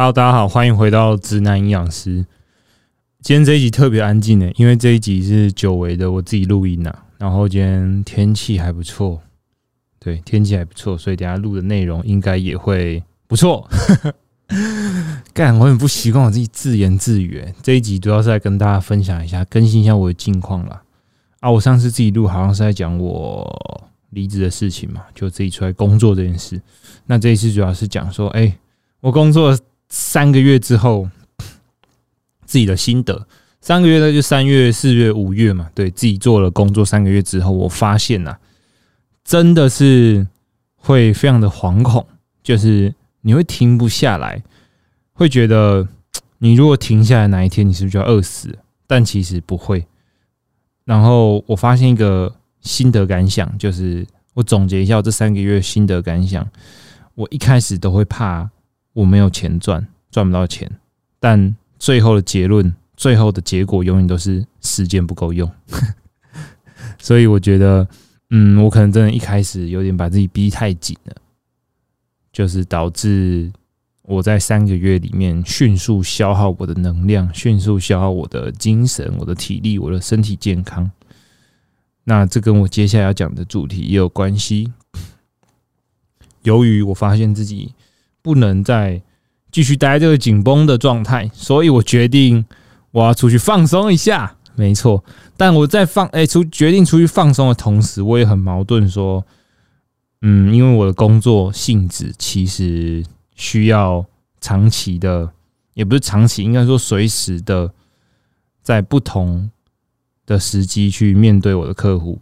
Hello，大家好，欢迎回到直男营养师。今天这一集特别安静呢，因为这一集是久违的我自己录音呐。然后今天天气还不错，对，天气还不错，所以等下录的内容应该也会不错。干，我很不习惯我自己自言自语。这一集主要是来跟大家分享一下，更新一下我的近况啦。啊，我上次自己录好像是在讲我离职的事情嘛，就自己出来工作这件事。那这一次主要是讲说，哎，我工作。三个月之后，自己的心得。三个月那就三月、四月、五月嘛，对自己做了工作三个月之后，我发现呐，真的是会非常的惶恐，就是你会停不下来，会觉得你如果停下来，哪一天你是不是就要饿死？但其实不会。然后我发现一个心得感想，就是我总结一下这三个月心得感想，我一开始都会怕。我没有钱赚，赚不到钱，但最后的结论、最后的结果永远都是时间不够用。所以我觉得，嗯，我可能真的一开始有点把自己逼太紧了，就是导致我在三个月里面迅速消耗我的能量，迅速消耗我的精神、我的体力、我的身体健康。那这跟我接下来要讲的主题也有关系。由于我发现自己。不能再继续待这个紧绷的状态，所以我决定我要出去放松一下。没错，但我在放哎出决定出去放松的同时，我也很矛盾，说嗯，因为我的工作性质其实需要长期的，也不是长期，应该说随时的，在不同的时机去面对我的客户，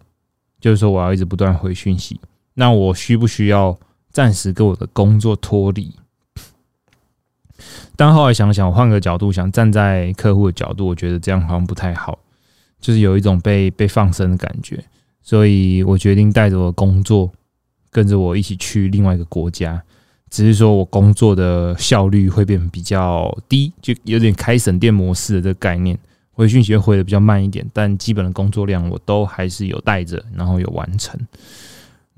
就是说我要一直不断回讯息。那我需不需要？暂时跟我的工作脱离，但后来想想，换个角度想，站在客户的角度，我觉得这样好像不太好，就是有一种被被放生的感觉，所以我决定带着我的工作，跟着我一起去另外一个国家。只是说我工作的效率会变比较低，就有点开省电模式的这个概念，回讯息会回的比较慢一点，但基本的工作量我都还是有带着，然后有完成。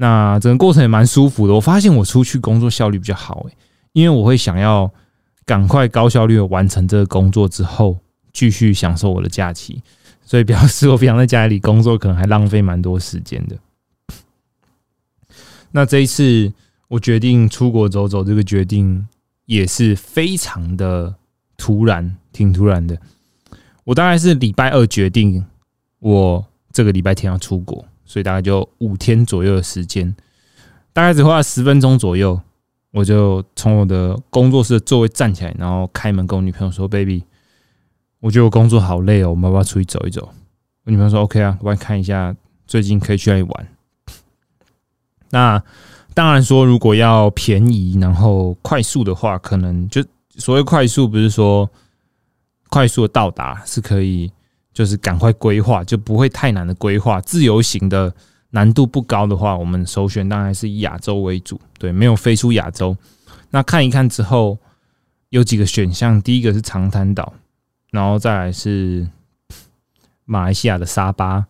那整个过程也蛮舒服的。我发现我出去工作效率比较好诶，因为我会想要赶快高效率的完成这个工作之后，继续享受我的假期。所以表示我平常在家里工作可能还浪费蛮多时间的。那这一次我决定出国走走，这个决定也是非常的突然，挺突然的。我大概是礼拜二决定，我这个礼拜天要出国。所以大概就五天左右的时间，大概只花了十分钟左右，我就从我的工作室的座位站起来，然后开门跟我女朋友说：“baby，我觉得我工作好累哦，我们要不要出去走一走？”我女朋友说：“OK 啊，我来看一下最近可以去哪里玩。”那当然说，如果要便宜然后快速的话，可能就所谓快速，不是说快速的到达是可以。就是赶快规划，就不会太难的规划。自由行的难度不高的话，我们首选当然是以亚洲为主。对，没有飞出亚洲，那看一看之后有几个选项。第一个是长滩岛，然后再来是马来西亚的沙巴，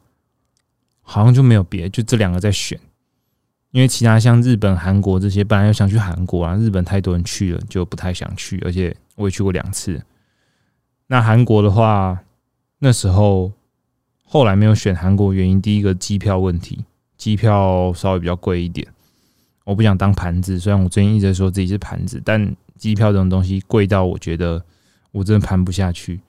好像就没有别，就这两个在选。因为其他像日本、韩国这些，本来又想去韩国啊，日本太多人去了，就不太想去。而且我也去过两次。那韩国的话。那时候后来没有选韩国，原因第一个机票问题，机票稍微比较贵一点。我不想当盘子，虽然我最近一直说自己是盘子，但机票这种东西贵到我觉得我真的盘不下去。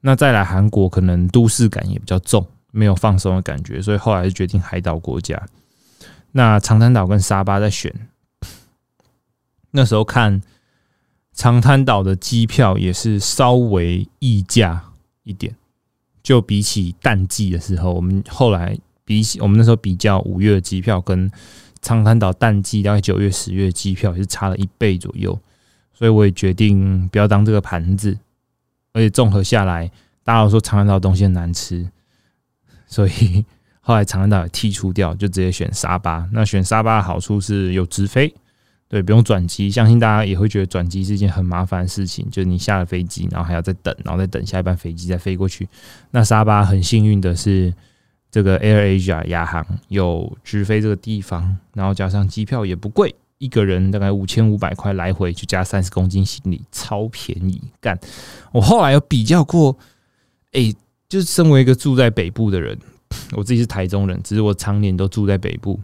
那再来韩国，可能都市感也比较重，没有放松的感觉，所以后来是决定海岛国家。那长滩岛跟沙巴在选，那时候看长滩岛的机票也是稍微溢价一点。就比起淡季的时候，我们后来比起我们那时候比较五月的机票跟长滩岛淡季大概九月十月机票也是差了一倍左右，所以我也决定不要当这个盘子。而且综合下来，大家都说长滩岛东西很难吃，所以后来长滩岛也剔除掉，就直接选沙巴。那选沙巴的好处是有直飞。对，不用转机，相信大家也会觉得转机是一件很麻烦的事情。就是你下了飞机，然后还要再等，然后再等下一班飞机再飞过去。那沙巴很幸运的是，这个 Air Asia 亚航有直飞这个地方，然后加上机票也不贵，一个人大概五千五百块来回，就加三十公斤行李，超便宜。干，我后来有比较过，哎，就是身为一个住在北部的人，我自己是台中人，只是我常年都住在北部。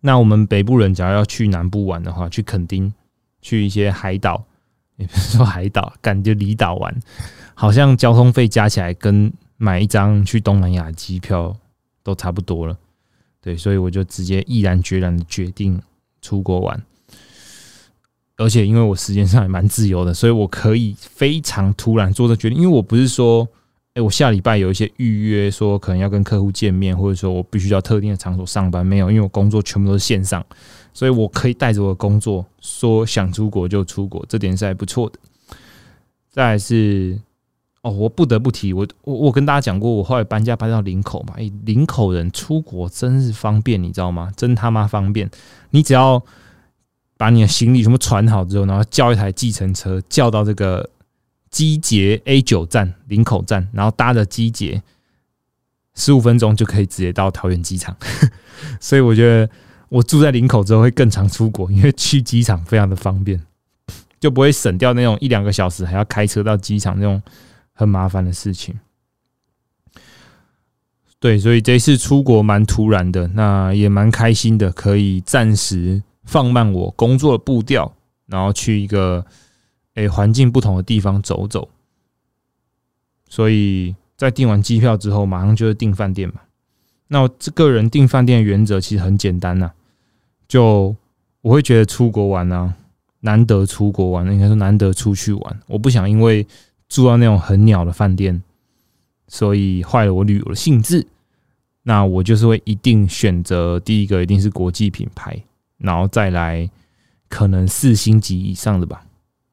那我们北部人，假如要去南部玩的话，去垦丁，去一些海岛，也不是说海岛，感觉离岛玩，好像交通费加起来跟买一张去东南亚机票都差不多了。对，所以我就直接毅然决然的决定出国玩，而且因为我时间上也蛮自由的，所以我可以非常突然做的决定，因为我不是说。哎，我下礼拜有一些预约，说可能要跟客户见面，或者说我必须要特定的场所上班，没有，因为我工作全部都是线上，所以我可以带着我的工作，说想出国就出国，这点是还不错的。再是，哦，我不得不提，我我我跟大家讲过，我后来搬家搬到林口嘛，哎，林口人出国真是方便，你知道吗？真他妈方便，你只要把你的行李全部传好之后，然后叫一台计程车，叫到这个。机捷 A 九站林口站，然后搭着机捷，十五分钟就可以直接到桃园机场。所以我觉得我住在林口之后会更常出国，因为去机场非常的方便，就不会省掉那种一两个小时还要开车到机场那种很麻烦的事情。对，所以这次出国蛮突然的，那也蛮开心的，可以暂时放慢我工作的步调，然后去一个。诶，环境不同的地方走走，所以在订完机票之后，马上就是订饭店嘛。那我这个人订饭店的原则其实很简单呐，就我会觉得出国玩啊，难得出国玩，应该说难得出去玩，我不想因为住到那种很鸟的饭店，所以坏了我旅游的兴致。那我就是会一定选择第一个一定是国际品牌，然后再来可能四星级以上的吧。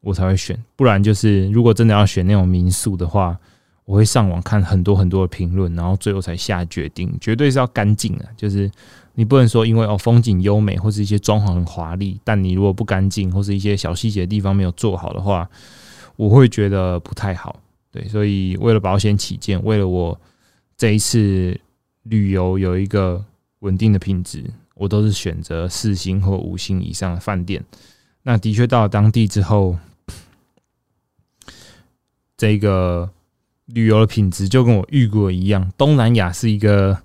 我才会选，不然就是如果真的要选那种民宿的话，我会上网看很多很多的评论，然后最后才下决定。绝对是要干净的，就是你不能说因为哦风景优美或是一些装潢很华丽，但你如果不干净或是一些小细节的地方没有做好的话，我会觉得不太好。对，所以为了保险起见，为了我这一次旅游有一个稳定的品质，我都是选择四星或五星以上的饭店。那的确到了当地之后。这个旅游的品质就跟我预估一样，东南亚是一个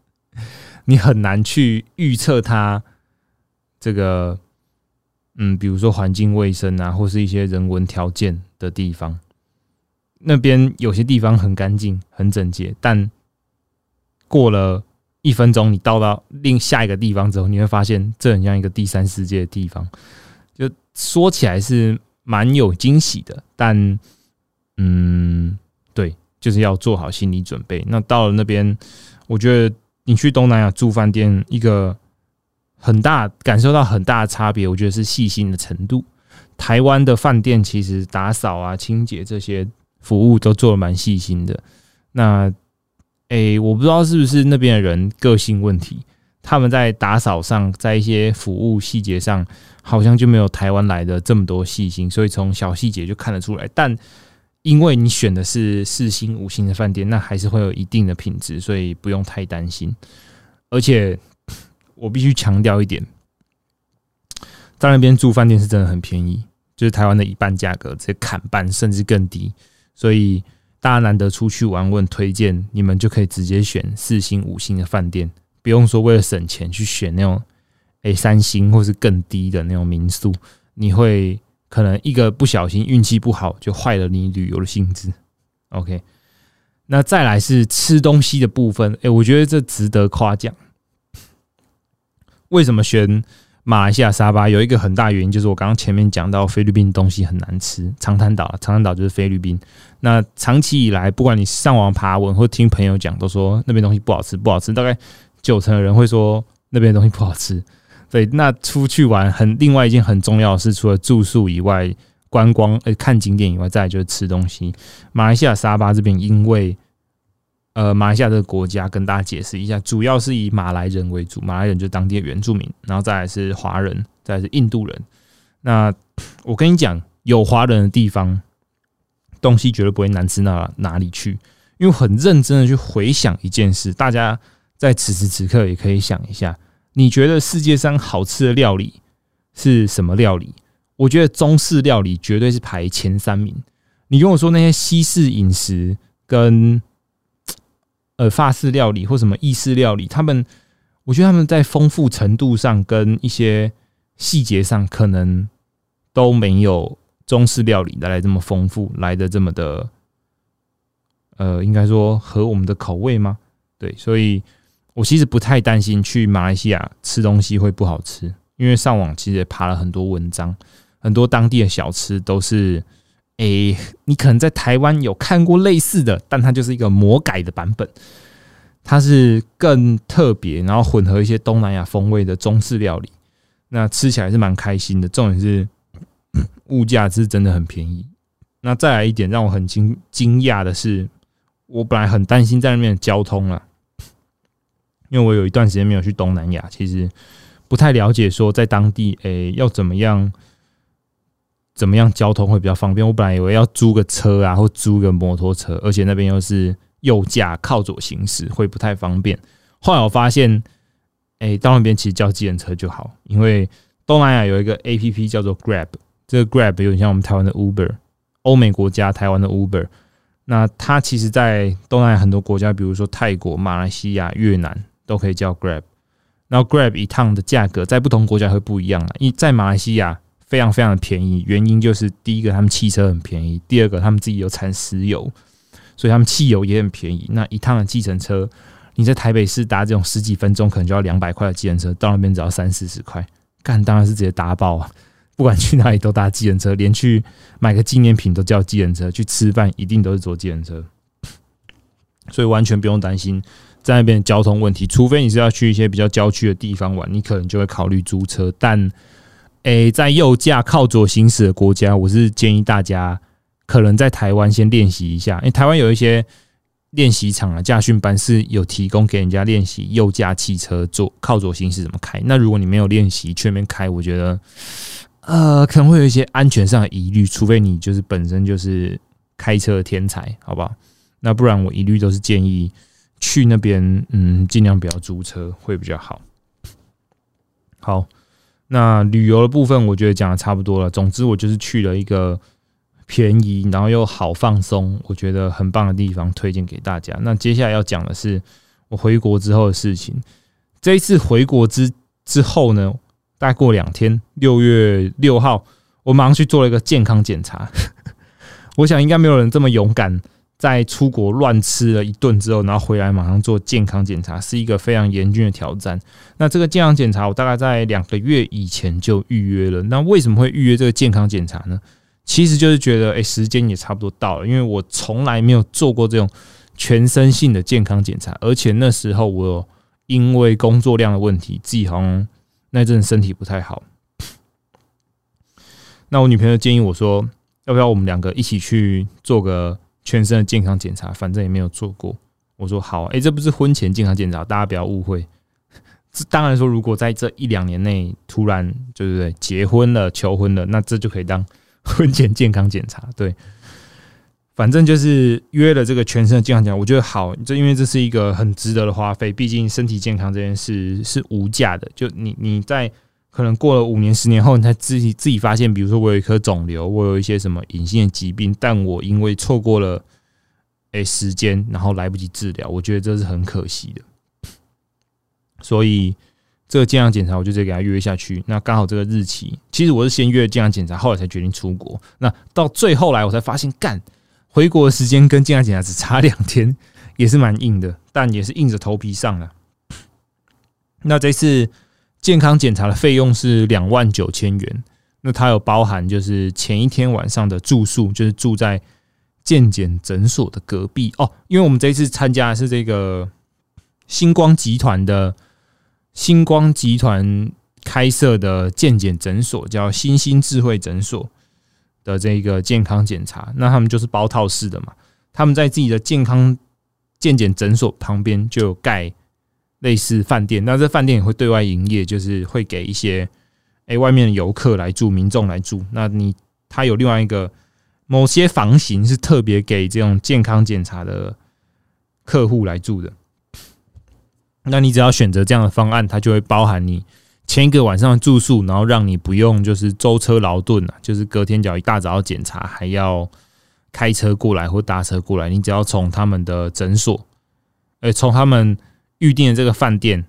你很难去预测它这个，嗯，比如说环境卫生啊，或是一些人文条件的地方。那边有些地方很干净、很整洁，但过了一分钟，你到到另下一个地方之后，你会发现这很像一个第三世界的地方。就说起来是蛮有惊喜的，但。嗯，对，就是要做好心理准备。那到了那边，我觉得你去东南亚住饭店，一个很大感受到很大的差别，我觉得是细心的程度。台湾的饭店其实打扫啊、清洁这些服务都做的蛮细心的。那，诶，我不知道是不是那边的人个性问题，他们在打扫上，在一些服务细节上，好像就没有台湾来的这么多细心，所以从小细节就看得出来。但因为你选的是四星、五星的饭店，那还是会有一定的品质，所以不用太担心。而且我必须强调一点，在那边住饭店是真的很便宜，就是台湾的一半价格，直接砍半甚至更低。所以大家难得出去玩，问推荐你们就可以直接选四星、五星的饭店，不用说为了省钱去选那种诶三星或是更低的那种民宿，你会。可能一个不小心运气不好，就坏了你旅游的兴致。OK，那再来是吃东西的部分。哎，我觉得这值得夸奖。为什么选马来西亚沙巴？有一个很大原因就是我刚刚前面讲到菲律宾东西很难吃。长滩岛，长滩岛就是菲律宾。那长期以来，不管你上网爬文或听朋友讲，都说那边东西不好吃，不好吃。大概九成的人会说那边东西不好吃。对，那出去玩很另外一件很重要的是，除了住宿以外，观光呃看景点以外，再就是吃东西。马来西亚沙巴这边，因为呃马来西亚这个国家，跟大家解释一下，主要是以马来人为主，马来人就是当地的原住民，然后再来是华人，再来是印度人。那我跟你讲，有华人的地方，东西绝对不会难吃到哪里去。因为很认真的去回想一件事，大家在此时此刻也可以想一下。你觉得世界上好吃的料理是什么料理？我觉得中式料理绝对是排前三名。你跟我说那些西式饮食跟呃法式料理或什么意式料理，他们我觉得他们在丰富程度上跟一些细节上可能都没有中式料理来的这么丰富，来的这么的呃，应该说合我们的口味吗？对，所以我其实不太担心去马来西亚吃东西会不好吃，因为上网其实也爬了很多文章，很多当地的小吃都是。诶，你可能在台湾有看过类似的，但它就是一个魔改的版本，它是更特别，然后混合一些东南亚风味的中式料理，那吃起来是蛮开心的。重点是 物价是真的很便宜。那再来一点让我很惊惊讶的是，我本来很担心在那边的交通啊，因为我有一段时间没有去东南亚，其实不太了解说在当地诶要怎么样。怎么样交通会比较方便？我本来以为要租个车啊，或租个摩托车，而且那边又是右驾靠左行驶，会不太方便。后来我发现，哎，到那边其实叫计程车就好，因为东南亚有一个 A P P 叫做 Grab，这个 Grab 有点像我们台湾的 Uber，欧美国家台湾的 Uber。那它其实，在东南亚很多国家，比如说泰国、马来西亚、越南，都可以叫 Grab。然后 Grab 一趟的价格在不同国家会不一样啊，因为在马来西亚。非常非常的便宜，原因就是第一个他们汽车很便宜，第二个他们自己有产石油，所以他们汽油也很便宜。那一趟的计程车，你在台北市搭这种十几分钟可能就要两百块的计程车，到那边只要三四十块，干当然是直接搭爆啊！不管去哪里都搭计程车，连去买个纪念品都叫计程车，去吃饭一定都是坐计程车，所以完全不用担心在那边交通问题。除非你是要去一些比较郊区的地方玩，你可能就会考虑租车，但。诶，在右驾靠左行驶的国家，我是建议大家可能在台湾先练习一下，因为台湾有一些练习场啊，驾训班是有提供给人家练习右驾汽车左靠左行驶怎么开。那如果你没有练习全面开，我觉得呃可能会有一些安全上的疑虑，除非你就是本身就是开车的天才，好不好？那不然我一律都是建议去那边，嗯，尽量不要租车会比较好。好。那旅游的部分，我觉得讲的差不多了。总之，我就是去了一个便宜，然后又好放松，我觉得很棒的地方，推荐给大家。那接下来要讲的是我回国之后的事情。这一次回国之之后呢，大概过两天，六月六号，我马上去做了一个健康检查。我想应该没有人这么勇敢。在出国乱吃了一顿之后，然后回来马上做健康检查，是一个非常严峻的挑战。那这个健康检查，我大概在两个月以前就预约了。那为什么会预约这个健康检查呢？其实就是觉得，哎，时间也差不多到了，因为我从来没有做过这种全身性的健康检查，而且那时候我因为工作量的问题，自己好像那阵身体不太好。那我女朋友建议我说，要不要我们两个一起去做个？全身的健康检查，反正也没有做过。我说好，哎，这不是婚前健康检查，大家不要误会。这 当然说，如果在这一两年内突然，对不对？结婚了、求婚了，那这就可以当婚前健康检查。对，反正就是约了这个全身的健康检查，我觉得好。这因为这是一个很值得的花费，毕竟身体健康这件事是无价的。就你你在。可能过了五年、十年后，你才自己自己发现，比如说我有一颗肿瘤，我有一些什么隐性的疾病，但我因为错过了诶时间，然后来不及治疗，我觉得这是很可惜的。所以这个健康检查，我就直接给他约下去。那刚好这个日期，其实我是先约健康检查，后来才决定出国。那到最后来，我才发现，干回国的时间跟健康检查只差两天，也是蛮硬的，但也是硬着头皮上了。那这次。健康检查的费用是两万九千元，那它有包含就是前一天晚上的住宿，就是住在健检诊所的隔壁哦。因为我们这一次参加的是这个星光集团的星光集团开设的健检诊所，叫星星智慧诊所的这个健康检查，那他们就是包套式的嘛。他们在自己的健康健检诊所旁边就有盖。类似饭店，那这饭店也会对外营业，就是会给一些诶外面的游客来住，民众来住。那你他有另外一个某些房型是特别给这种健康检查的客户来住的。那你只要选择这样的方案，它就会包含你前一个晚上的住宿，然后让你不用就是舟车劳顿啊，就是隔天脚一大早检查，还要开车过来或搭车过来，你只要从他们的诊所，呃，从他们预定的这个饭店，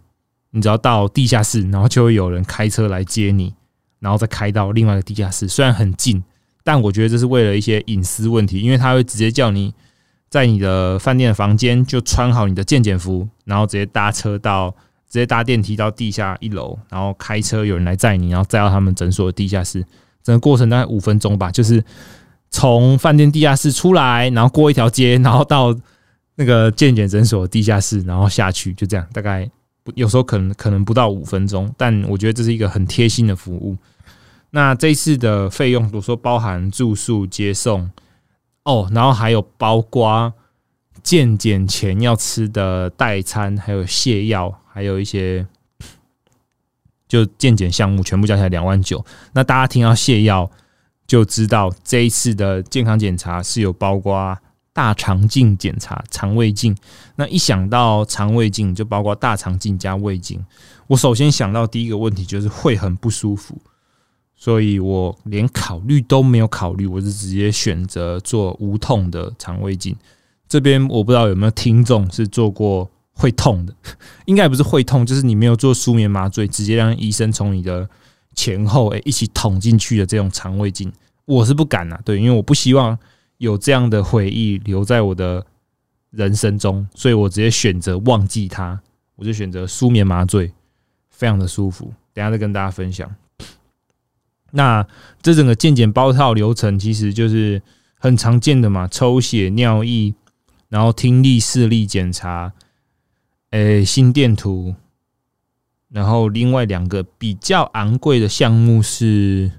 你只要到地下室，然后就会有人开车来接你，然后再开到另外一个地下室，虽然很近。但我觉得这是为了一些隐私问题，因为他会直接叫你在你的饭店的房间就穿好你的健检服，然后直接搭车到，直接搭电梯到地下一楼，然后开车有人来载你，然后载到他们诊所的地下室。整个过程大概五分钟吧，就是从饭店地下室出来，然后过一条街，然后到那个健检诊所地下室，然后下去，就这样。大概有时候可能可能不到五分钟，但我觉得这是一个很贴心的服务。那这一次的费用，比如说包含住宿、接送哦，然后还有包括健检前要吃的代餐，还有泻药，还有一些就健检项目，全部加起来两万九。那大家听到泻药就知道，这一次的健康检查是有包括大肠镜检查、肠胃镜。那一想到肠胃镜，就包括大肠镜加胃镜。我首先想到第一个问题就是会很不舒服。所以我连考虑都没有考虑，我是直接选择做无痛的肠胃镜。这边我不知道有没有听众是做过会痛的，应该不是会痛，就是你没有做舒眠麻醉，直接让医生从你的前后诶一起捅进去的这种肠胃镜，我是不敢啊。对，因为我不希望有这样的回忆留在我的人生中，所以我直接选择忘记它，我就选择舒眠麻醉，非常的舒服。等下再跟大家分享。那这整个健检包套流程其实就是很常见的嘛，抽血、尿液，然后听力、视力检查，诶，心电图，然后另外两个比较昂贵的项目是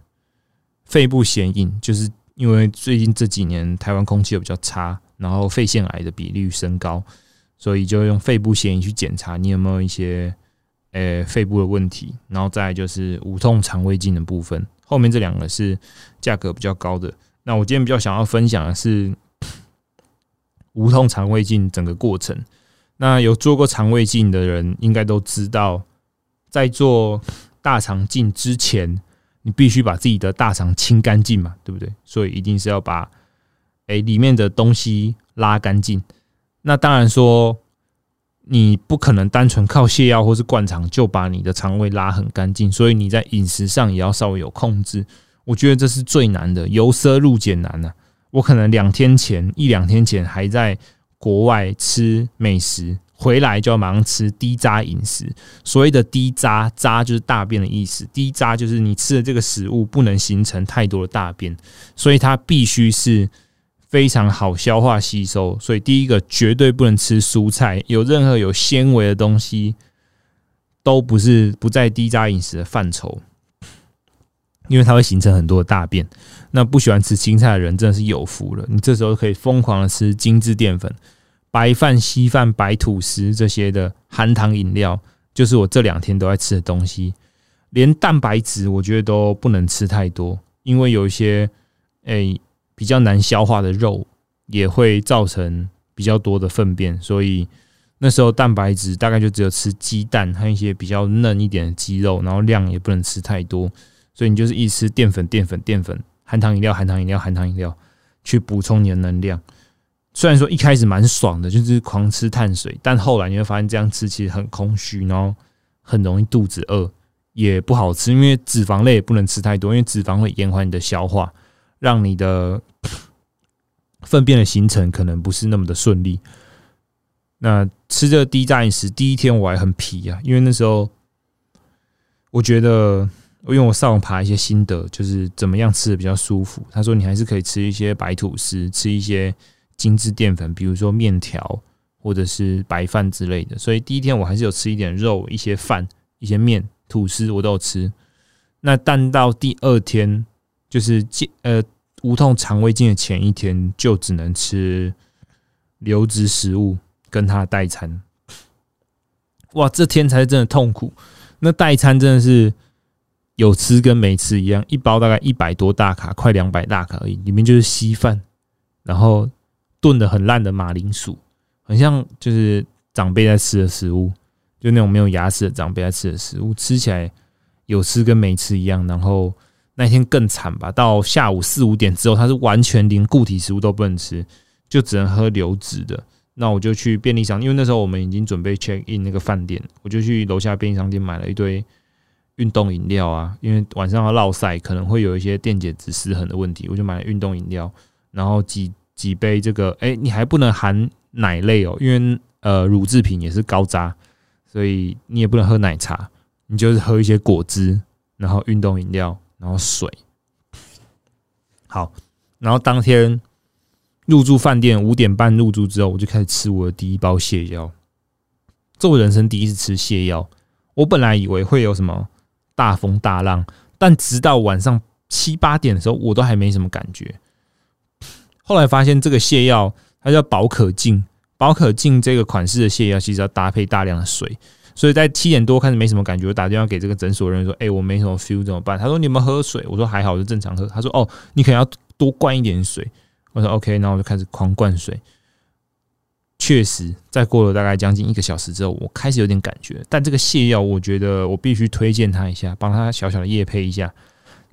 肺部显影，就是因为最近这几年台湾空气又比较差，然后肺腺癌的比例升高，所以就用肺部显影去检查你有没有一些诶肺部的问题，然后再就是无痛肠胃镜的部分。后面这两个是价格比较高的。那我今天比较想要分享的是无痛肠胃镜整个过程。那有做过肠胃镜的人应该都知道，在做大肠镜之前，你必须把自己的大肠清干净嘛，对不对？所以一定是要把诶里面的东西拉干净。那当然说。你不可能单纯靠泻药或是灌肠就把你的肠胃拉很干净，所以你在饮食上也要稍微有控制。我觉得这是最难的，由奢入俭难呐。我可能两天前一两天前还在国外吃美食，回来就要马上吃低渣饮食。所谓的低渣，渣就是大便的意思，低渣就是你吃的这个食物不能形成太多的大便，所以它必须是。非常好消化吸收，所以第一个绝对不能吃蔬菜，有任何有纤维的东西都不是不在低渣饮食的范畴，因为它会形成很多的大便。那不喜欢吃青菜的人真的是有福了，你这时候可以疯狂的吃精致淀粉、白饭、稀饭、白吐司这些的含糖饮料，就是我这两天都在吃的东西。连蛋白质我觉得都不能吃太多，因为有一些诶。比较难消化的肉也会造成比较多的粪便，所以那时候蛋白质大概就只有吃鸡蛋和一些比较嫩一点的鸡肉，然后量也不能吃太多，所以你就是一吃淀粉、淀粉、淀粉，含糖饮料、含糖饮料、含糖饮料去补充你的能量。虽然说一开始蛮爽的，就是狂吃碳水，但后来你会发现这样吃其实很空虚，然后很容易肚子饿，也不好吃，因为脂肪类也不能吃太多，因为脂肪会延缓你的消化。让你的粪便的形成可能不是那么的顺利。那吃这个低渣饮食第一天我还很皮啊，因为那时候我觉得，因为我上网爬一些心得，就是怎么样吃的比较舒服。他说你还是可以吃一些白吐司，吃一些精致淀粉，比如说面条或者是白饭之类的。所以第一天我还是有吃一点肉、一些饭、一些面、吐司，我都有吃。那但到第二天。就是呃无痛肠胃镜的前一天，就只能吃流质食物跟它代餐。哇，这天才是真的痛苦。那代餐真的是有吃跟没吃一样，一包大概一百多大卡，快两百大卡而已，里面就是稀饭，然后炖的很烂的马铃薯，很像就是长辈在吃的食物，就那种没有牙齿的长辈在吃的食物，吃起来有吃跟没吃一样。然后那天更惨吧，到下午四五点之后，他是完全连固体食物都不能吃，就只能喝流质的。那我就去便利商，因为那时候我们已经准备 check in 那个饭店，我就去楼下便利商店买了一堆运动饮料啊，因为晚上要落赛，可能会有一些电解质失衡的问题，我就买了运动饮料，然后几几杯这个，哎，你还不能含奶类哦，因为呃乳制品也是高渣，所以你也不能喝奶茶，你就是喝一些果汁，然后运动饮料，然后水。好，然后当天。入住饭店五点半入住之后，我就开始吃我的第一包泻药。这我人生第一次吃泻药。我本来以为会有什么大风大浪，但直到晚上七八点的时候，我都还没什么感觉。后来发现这个泻药它叫保可净，保可净这个款式的泻药其实要搭配大量的水，所以在七点多开始没什么感觉。我打电话给这个诊所人员说：“哎，我没什么 feel 怎么办？”他说：“你有没有喝水？”我说：“还好，就正常喝。”他说：“哦，你可能要多灌一点水。”我说 OK，然后我就开始狂灌水。确实，在过了大概将近一个小时之后，我开始有点感觉。但这个泻药，我觉得我必须推荐他一下，帮他小小的夜配一下。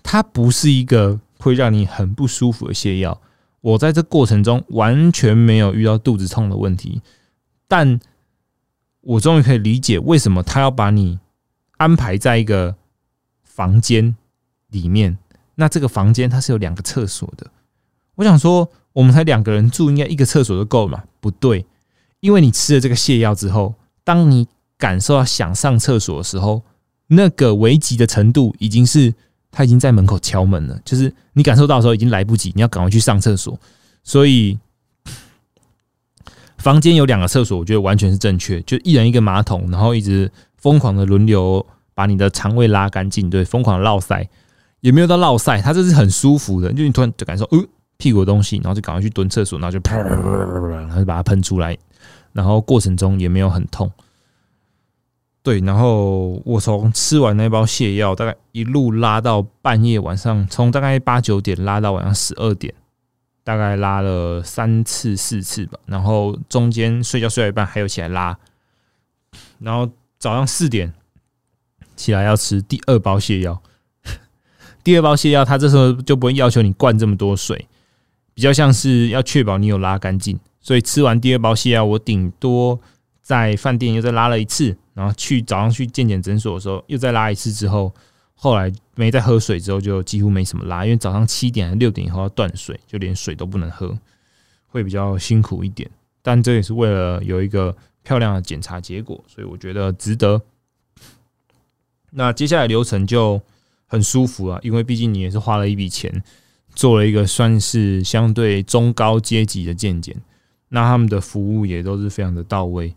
它不是一个会让你很不舒服的泻药。我在这过程中完全没有遇到肚子痛的问题。但我终于可以理解为什么他要把你安排在一个房间里面。那这个房间它是有两个厕所的。我想说，我们才两个人住，应该一个厕所就够了？不对，因为你吃了这个泻药之后，当你感受到想上厕所的时候，那个危急的程度已经是他已经在门口敲门了，就是你感受到的时候已经来不及，你要赶快去上厕所。所以，房间有两个厕所，我觉得完全是正确，就一人一个马桶，然后一直疯狂的轮流把你的肠胃拉干净，对，疯狂的绕塞，也没有到绕塞，它这是很舒服的，就你突然就感受，呃。屁股的东西，然后就赶快去蹲厕所，然后就啪，然后就把它喷出来，然后过程中也没有很痛。对，然后我从吃完那包泻药，大概一路拉到半夜晚上，从大概八九点拉到晚上十二点，大概拉了三次四次吧。然后中间睡觉睡到一半还有起来拉，然后早上四点起来要吃第二包泻药。第二包泻药，他这时候就不会要求你灌这么多水。比较像是要确保你有拉干净，所以吃完第二包泻药，我顶多在饭店又再拉了一次，然后去早上去健检诊所的时候又再拉一次，之后后来没再喝水之后就几乎没什么拉，因为早上七点还六点以后要断水，就连水都不能喝，会比较辛苦一点。但这也是为了有一个漂亮的检查结果，所以我觉得值得。那接下来流程就很舒服了，因为毕竟你也是花了一笔钱。做了一个算是相对中高阶级的健检，那他们的服务也都是非常的到位。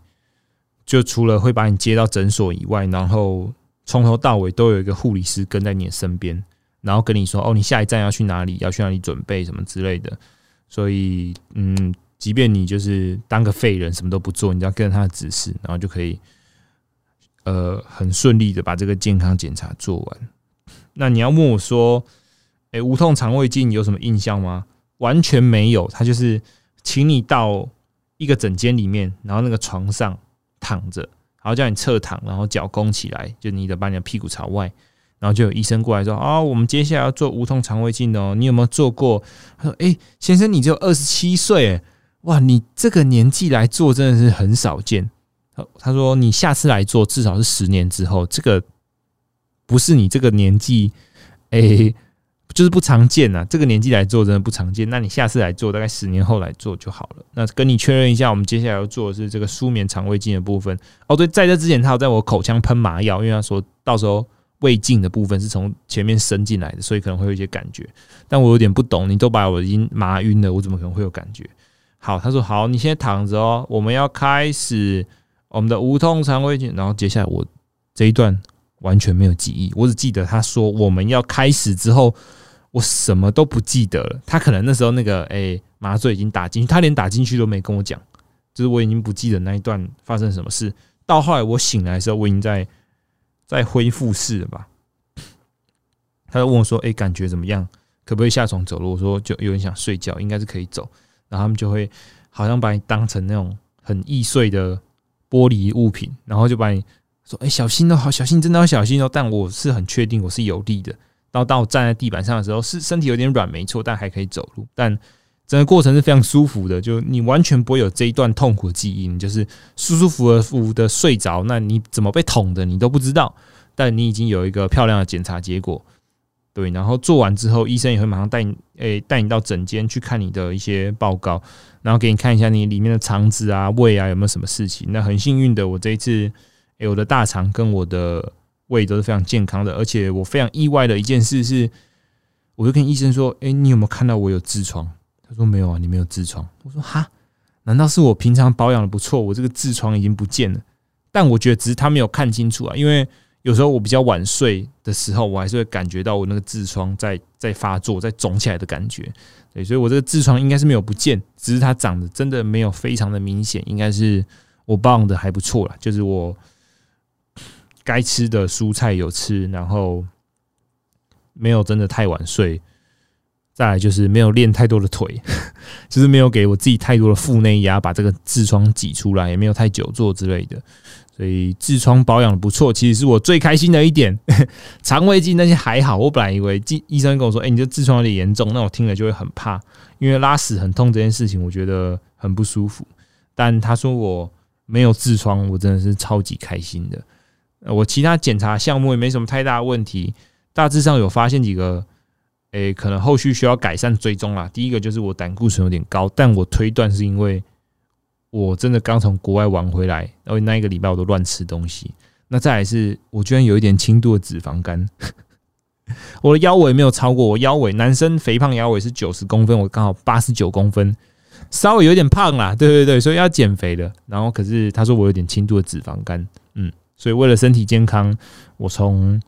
就除了会把你接到诊所以外，然后从头到尾都有一个护理师跟在你的身边，然后跟你说：“哦，你下一站要去哪里？要去哪里准备什么之类的。”所以，嗯，即便你就是当个废人，什么都不做，你只要跟着他的指示，然后就可以，呃，很顺利的把这个健康检查做完。那你要问我说？哎，无痛肠胃镜有什么印象吗？完全没有，他就是请你到一个诊间里面，然后那个床上躺着，然后叫你侧躺，然后脚弓起来，就你得把你的屁股朝外，然后就有医生过来说：“啊，我们接下来要做无痛肠胃镜哦，你有没有做过？”他说：“哎，先生，你只有二十七岁，哇，你这个年纪来做真的是很少见。”他说：“你下次来做，至少是十年之后，这个不是你这个年纪，哎。”就是不常见呐，这个年纪来做真的不常见。那你下次来做，大概十年后来做就好了。那跟你确认一下，我们接下来要做的是这个舒眠肠胃镜的部分。哦，对，在这之前他有在我口腔喷麻药，因为他说到时候胃镜的部分是从前面伸进来的，所以可能会有一些感觉。但我有点不懂，你都把我已经麻晕了，我怎么可能会有感觉？好，他说好，你现在躺着哦，我们要开始我们的无痛肠胃镜。然后接下来我这一段。完全没有记忆，我只记得他说我们要开始之后，我什么都不记得了。他可能那时候那个诶麻醉已经打进去，他连打进去都没跟我讲，就是我已经不记得那一段发生什么事。到后来我醒来的时候，我已经在在恢复室了吧？他就问我说：“诶，感觉怎么样？可不可以下床走路？”我说：“就有点想睡觉，应该是可以走。”然后他们就会好像把你当成那种很易碎的玻璃物品，然后就把你。说：“哎，小心哦，好小心，真的要小心哦。”但我是很确定我是有力的。到到站在地板上的时候，是身体有点软，没错，但还可以走路。但整个过程是非常舒服的，就你完全不会有这一段痛苦的记忆，你就是舒舒服服的睡着。那你怎么被捅的，你都不知道。但你已经有一个漂亮的检查结果，对。然后做完之后，医生也会马上带你，诶，带你到诊间去看你的一些报告，然后给你看一下你里面的肠子啊、胃啊有没有什么事情。那很幸运的，我这一次，诶，我的大肠跟我的。胃都是非常健康的，而且我非常意外的一件事是，我就跟医生说：“哎，你有没有看到我有痔疮？”他说：“没有啊，你没有痔疮。”我说：“哈，难道是我平常保养的不错，我这个痔疮已经不见了？”但我觉得只是他没有看清楚啊，因为有时候我比较晚睡的时候，我还是会感觉到我那个痔疮在在发作、在肿起来的感觉。对，所以我这个痔疮应该是没有不见，只是它长得真的没有非常的明显，应该是我保养的还不错了，就是我。该吃的蔬菜有吃，然后没有真的太晚睡，再来就是没有练太多的腿，就是没有给我自己太多的腹内压，把这个痔疮挤出来，也没有太久坐之类的，所以痔疮保养的不错，其实是我最开心的一点。肠胃镜那些还好，我本来以为医医生跟我说：“哎，你这痔疮有点严重。”那我听了就会很怕，因为拉屎很痛这件事情，我觉得很不舒服。但他说我没有痔疮，我真的是超级开心的。我其他检查项目也没什么太大问题，大致上有发现几个，诶，可能后续需要改善追踪啦。第一个就是我胆固醇有点高，但我推断是因为我真的刚从国外玩回来，然后那一个礼拜我都乱吃东西。那再来是，我居然有一点轻度的脂肪肝，我的腰围没有超过我腰围，男生肥胖腰围是九十公分，我刚好八十九公分，稍微有点胖啦，对对对，所以要减肥的。然后可是他说我有点轻度的脂肪肝，所以为了身体健康，我从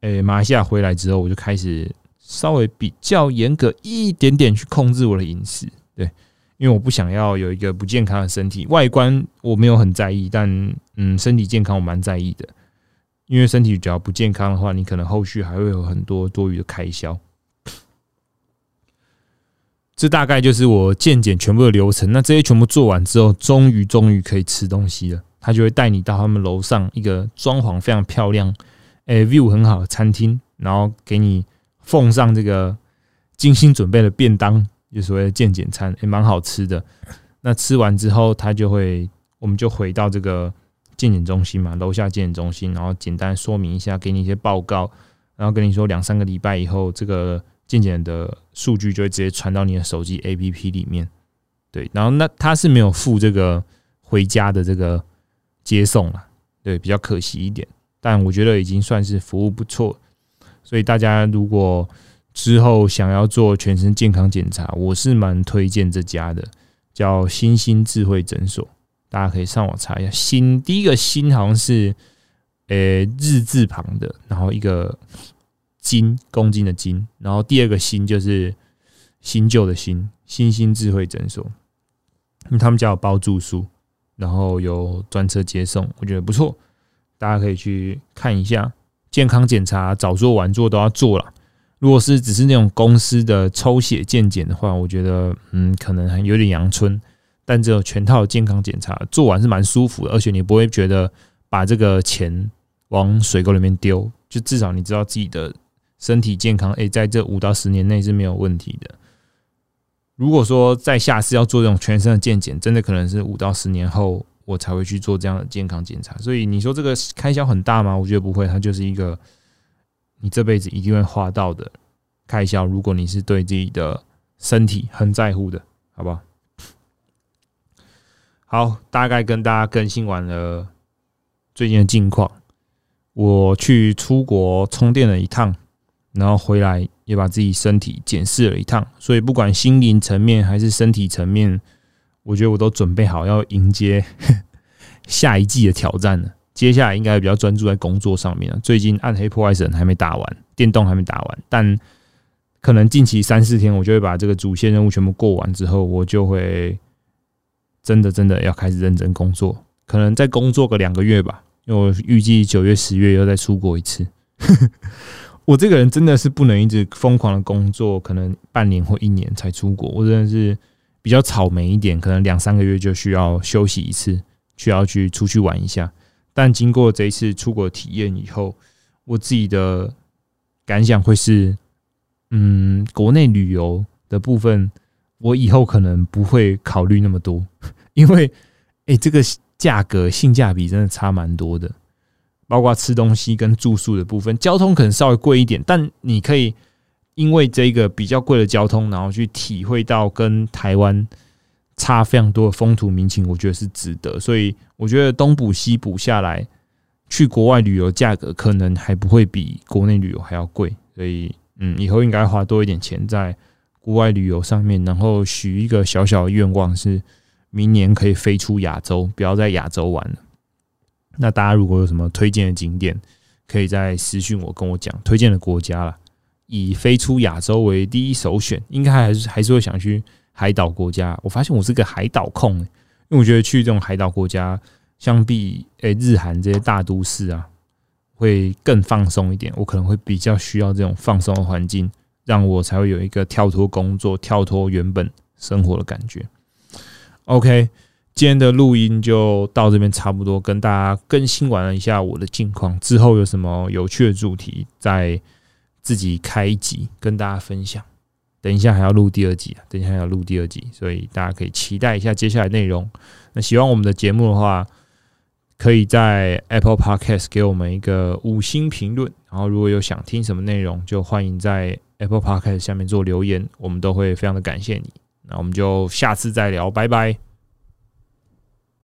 诶马来西亚回来之后，我就开始稍微比较严格一点点去控制我的饮食。对，因为我不想要有一个不健康的身体。外观我没有很在意，但嗯，身体健康我蛮在意的。因为身体只要不健康的话，你可能后续还会有很多多余的开销。这大概就是我健检全部的流程。那这些全部做完之后，终于终于可以吃东西了。他就会带你到他们楼上一个装潢非常漂亮、诶 view 很好的餐厅，然后给你奉上这个精心准备的便当，就所谓的健检餐，也蛮好吃的。那吃完之后，他就会，我们就回到这个健检中心嘛，楼下健检中心，然后简单说明一下，给你一些报告，然后跟你说两三个礼拜以后，这个健检的数据就会直接传到你的手机 APP 里面。对，然后那他是没有付这个回家的这个。接送了，对，比较可惜一点，但我觉得已经算是服务不错。所以大家如果之后想要做全身健康检查，我是蛮推荐这家的，叫新兴智慧诊所。大家可以上网查一下。新第一个“新”好像是呃日字旁的，然后一个“斤”公斤的“斤”，然后第二个“新”就是新旧的“新”。新兴智慧诊所，因为他们家有包住宿。然后有专车接送，我觉得不错，大家可以去看一下。健康检查早做晚做都要做了。如果是只是那种公司的抽血健检的话，我觉得嗯可能有点阳春。但只有全套健康检查做完是蛮舒服的，而且你不会觉得把这个钱往水沟里面丢，就至少你知道自己的身体健康，诶，在这五到十年内是没有问题的。如果说在下次要做这种全身的健检，真的可能是五到十年后我才会去做这样的健康检查。所以你说这个开销很大吗？我觉得不会，它就是一个你这辈子一定会花到的开销。如果你是对自己的身体很在乎的，好不好？好，大概跟大家更新完了最近的近况。我去出国充电了一趟，然后回来。也把自己身体检视了一趟，所以不管心灵层面还是身体层面，我觉得我都准备好要迎接 下一季的挑战了。接下来应该比较专注在工作上面了。最近暗黑破坏神还没打完，电动还没打完，但可能近期三四天，我就会把这个主线任务全部过完之后，我就会真的真的要开始认真工作。可能再工作个两个月吧，因为我预计九月、十月又再出国一次。我这个人真的是不能一直疯狂的工作，可能半年或一年才出国。我真的是比较草莓一点，可能两三个月就需要休息一次，需要去出去玩一下。但经过这一次出国体验以后，我自己的感想会是，嗯，国内旅游的部分，我以后可能不会考虑那么多，因为，哎，这个价格性价比真的差蛮多的，包括吃东西跟住宿的部分，交通可能稍微贵一点，但你可以因为这个比较贵的交通，然后去体会到跟台湾。差非常多的风土民情，我觉得是值得，所以我觉得东补西补下来，去国外旅游价格可能还不会比国内旅游还要贵，所以嗯，以后应该花多一点钱在国外旅游上面，然后许一个小小的愿望是明年可以飞出亚洲，不要在亚洲玩了。那大家如果有什么推荐的景点，可以在私讯我跟我讲推荐的国家了，以飞出亚洲为第一首选，应该还是还是会想去。海岛国家，我发现我是个海岛控，因为我觉得去这种海岛国家，相比诶日韩这些大都市啊，会更放松一点。我可能会比较需要这种放松的环境，让我才会有一个跳脱工作、跳脱原本生活的感觉。OK，今天的录音就到这边差不多，跟大家更新完了一下我的近况。之后有什么有趣的主题，再自己开一集跟大家分享。等一下还要录第二集啊！等一下还要录第二集，所以大家可以期待一下接下来内容。那喜欢我们的节目的话，可以在 Apple Podcast 给我们一个五星评论。然后如果有想听什么内容，就欢迎在 Apple Podcast 下面做留言，我们都会非常的感谢你。那我们就下次再聊，拜拜。